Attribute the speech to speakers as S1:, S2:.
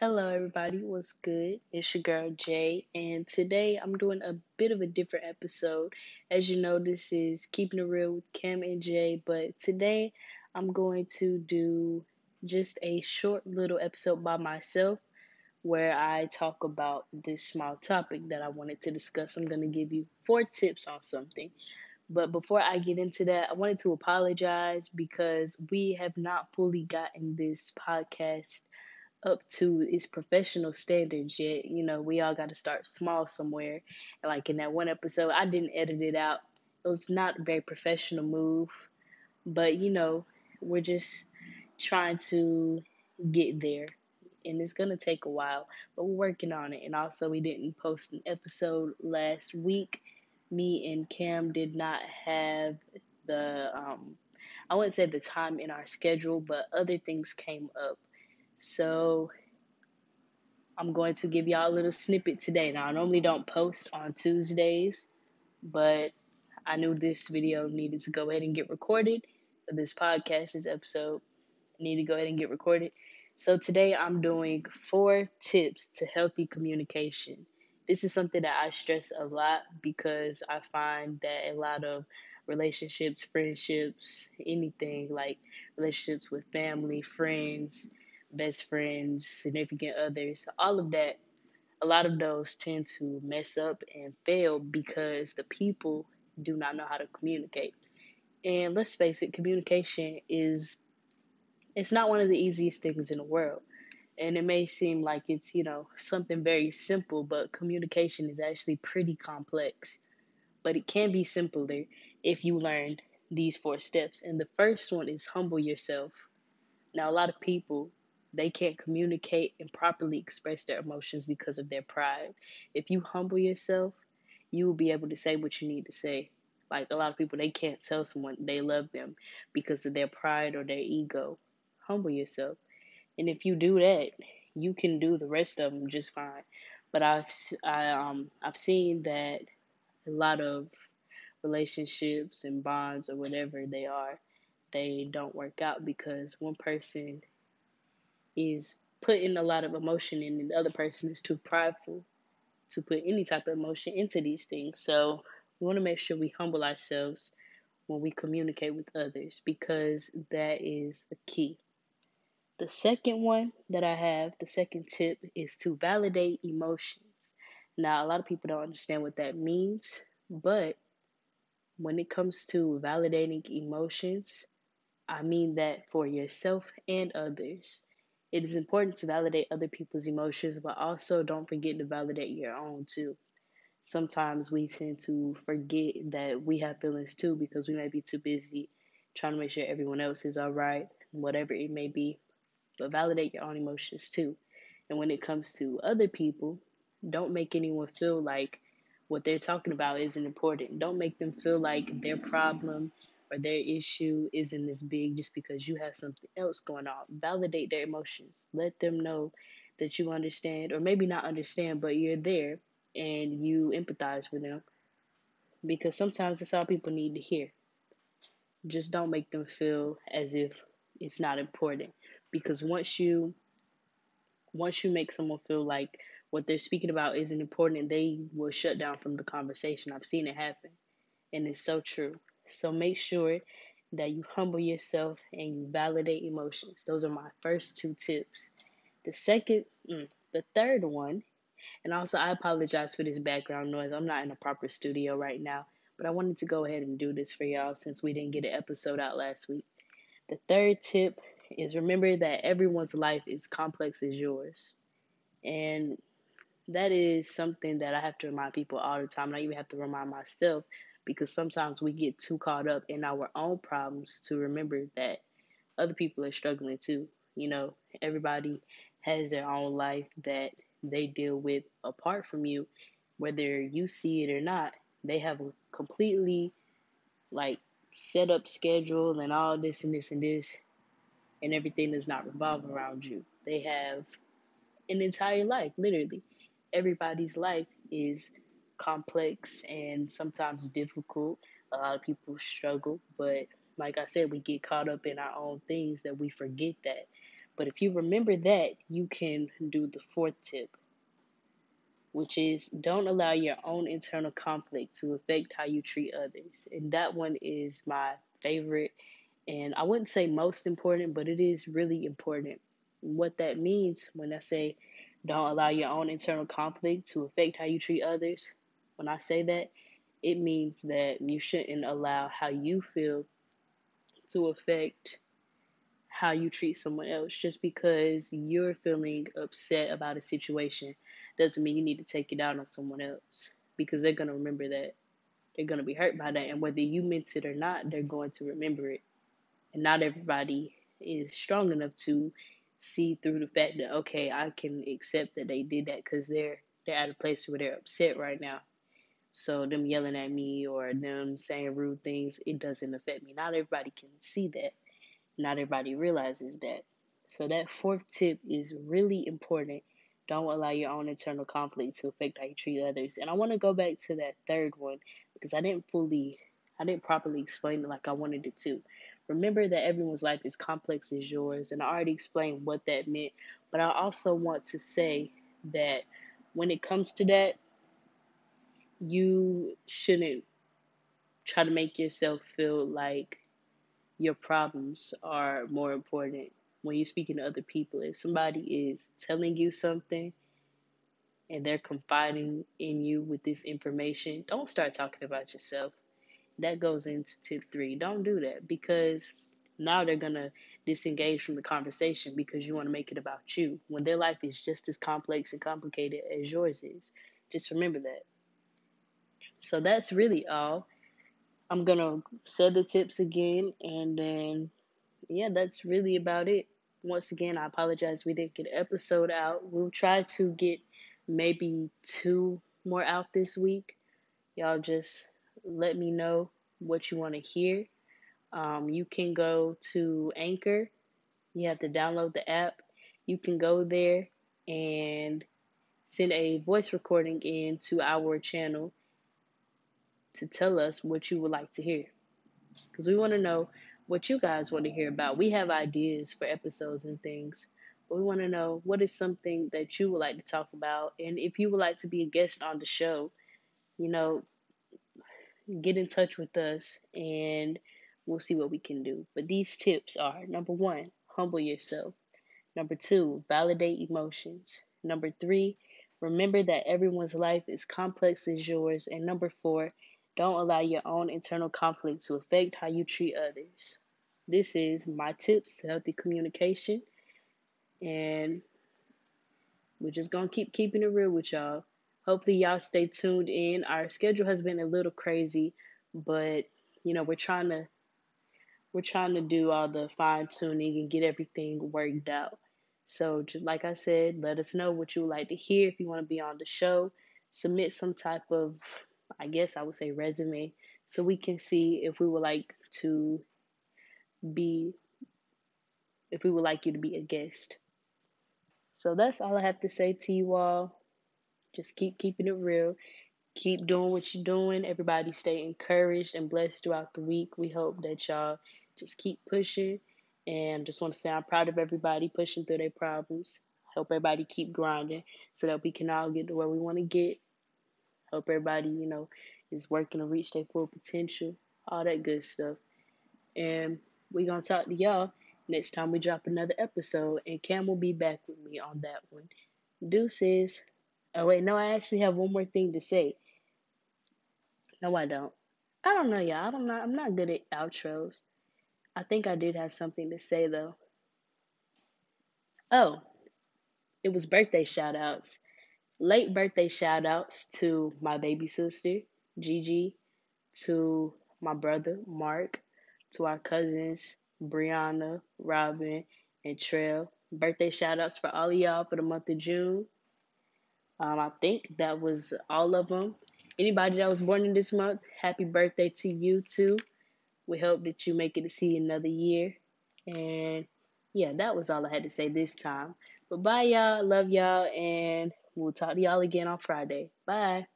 S1: Hello, everybody. What's good? It's your girl Jae, and today I'm doing a bit of a different episode. As you know, this is Keeping It Real with Cam and Jae, but today I'm going to do just a short little episode by myself where I talk about this small topic that I wanted to discuss. I'm going to give you four tips on something. But before I get into that, I wanted to apologize because we have not fully gotten this podcast up to its professional standards yet. You know, we all got to start small somewhere. Like in that one episode, I didn't edit it out. It was not a very professional move, but you know, we're just trying to get there. And it's going to take a while, but we're working on it. And also, we didn't post an episode last week. Me and Cam did not have the, um, I wouldn't say the time in our schedule, but other things came up so I'm going to give y'all a little snippet today. Now, I normally don't post on Tuesdays, but I knew this video needed to go ahead and get recorded. This podcast, this episode need to go ahead and get recorded. So today I'm doing four tips to healthy communication. This is something that I stress a lot because I find that a lot of relationships, friendships, anything like relationships with family, friends, best friends, significant others, all of that, a lot of those tend to mess up and fail because the people do not know how to communicate. And let's face it, communication is it's not one of the easiest things in the world. And it may seem like it's, you know, something very simple, but communication is actually pretty complex. But it can be simpler if you learn these four steps. And the first one is humble yourself. Now, a lot of people they can't communicate and properly express their emotions because of their pride. If you humble yourself, you will be able to say what you need to say. Like a lot of people, they can't tell someone they love them because of their pride or their ego. Humble yourself. And if you do that, you can do the rest of them just fine. But I've I um I've seen that a lot of relationships and bonds or whatever they are, they don't work out because one person is putting a lot of emotion in, and the other person is too prideful to put any type of emotion into these things. So we want to make sure we humble ourselves when we communicate with others because that is the key. The second one that I have, the second tip, is to validate emotions. Now, a lot of people don't understand what that means, but when it comes to validating emotions, I mean that for yourself and others. It is important to validate other people's emotions, but also don't forget to validate your own too. Sometimes we tend to forget that we have feelings too because we may be too busy trying to make sure everyone else is all right, whatever it may be. But validate your own emotions too. And when it comes to other people, don't make anyone feel like what they're talking about isn't important. Don't make them feel like their problem or their issue isn't this big just because you have something else going on. Validate their emotions. Let them know that you understand, or maybe not understand, but you're there and you empathize with them. Because sometimes that's all people need to hear. Just don't make them feel as if it's not important. Because once you once you make someone feel like what they're speaking about isn't important, they will shut down from the conversation. I've seen it happen. And it's so true. So make sure that you humble yourself and you validate emotions. Those are my first two tips. The second, mm, the third one, and also I apologize for this background noise. I'm not in a proper studio right now, but I wanted to go ahead and do this for y'all since we didn't get an episode out last week. The third tip is remember that everyone's life is complex as yours. And that is something that I have to remind people all the time. And I even have to remind myself because sometimes we get too caught up in our own problems to remember that other people are struggling too. You know, everybody has their own life that they deal with apart from you, whether you see it or not. They have a completely like set up schedule and all this and this and this, and everything does not revolve around you. They have an entire life, literally. Everybody's life is complex and sometimes difficult. A lot of people struggle, but like I said, we get caught up in our own things that we forget that But if you remember that, you can do the fourth tip, which is don't allow your own internal conflict to affect how you treat others. And that one is my favorite. And I wouldn't say most important, but it is really important. What that means when I say don't allow your own internal conflict to affect how you treat others, when I say that, it means that you shouldn't allow how you feel to affect how you treat someone else. Just because you're feeling upset about a situation doesn't mean you need to take it out on someone else because they're going to remember that. They're going to be hurt by that. And whether you meant it or not, they're going to remember it. And not everybody is strong enough to see through the fact that, okay, I can accept that they did that because they're, they're at a place where they're upset right now. So them yelling at me or them saying rude things, it doesn't affect me. Not everybody can see that. Not everybody realizes that. So that fourth tip is really important. Don't allow your own internal conflict to affect how you treat others. And I want to go back to that third one because I didn't fully, I didn't properly explain it like I wanted it to. Remember that everyone's life is complex as yours, and I already explained what that meant. But I also want to say that when it comes to that, you shouldn't try to make yourself feel like your problems are more important when you're speaking to other people. If somebody is telling you something and they're confiding in you with this information, don't start talking about yourself. That goes into tip three. Don't do that because now they're going to disengage from the conversation because you want to make it about you when their life is just as complex and complicated as yours is. Just remember that. So that's really all. I'm gonna say the tips again, and then yeah, that's really about it. Once again, I apologize we didn't get an episode out. We'll try to get maybe two more out this week. Y'all just let me know what you want to hear. Um, you can go to Anchor. You have to download the app. You can go there and send a voice recording in to our channel to tell us what you would like to hear. Because we want to know what you guys want to hear about. We have ideas for episodes and things, but we want to know what is something that you would like to talk about. And if you would like to be a guest on the show, you know, get in touch with us and we'll see what we can do. But these tips are number one, humble yourself. Number two, validate emotions. Number three, remember that everyone's life is complex as yours. And number four, don't allow your own internal conflict to affect how you treat others. This is my tips to healthy communication. And we're just going to keep keeping it real with y'all. Hopefully, y'all stay tuned in. Our schedule has been a little crazy, but you know, we're trying to we're trying to do all the fine tuning and get everything worked out. So, just like I said, let us know what you would like to hear if you want to be on the show. Submit some type of I guess I would say resume, so we can see if we would like to be, if we would like you to be a guest. So that's all I have to say to you all. Just keep keeping it real. Keep doing what you're doing. Everybody stay encouraged and blessed throughout the week. We hope that y'all just keep pushing. And just want to say I'm proud of everybody pushing through their problems. Hope everybody keep grinding so that we can all get to where we want to get Hope everybody, you know, is working to reach their full potential, all that good stuff. And we're going to talk to y'all next time we drop another episode. And Cam will be back with me on that one. Deuces. Oh, wait, no, I actually have one more thing to say. No, I don't. I don't know, y'all. I'm not, I'm not good at outros. I think I did have something to say, though. Oh, it was birthday shout outs late birthday shout outs to my baby sister, Gigi, to my brother, Mark, to our cousins, Brianna, Robin, and Trail. Birthday shout outs for all of y'all for the month of June. Um, I think that was all of them. Anybody that was born in this month, happy birthday to you too. We hope that you make it to see another year. And yeah, that was all I had to say this time. But bye, y'all. Love y'all. And We'll talk to y'all again on Friday. Bye.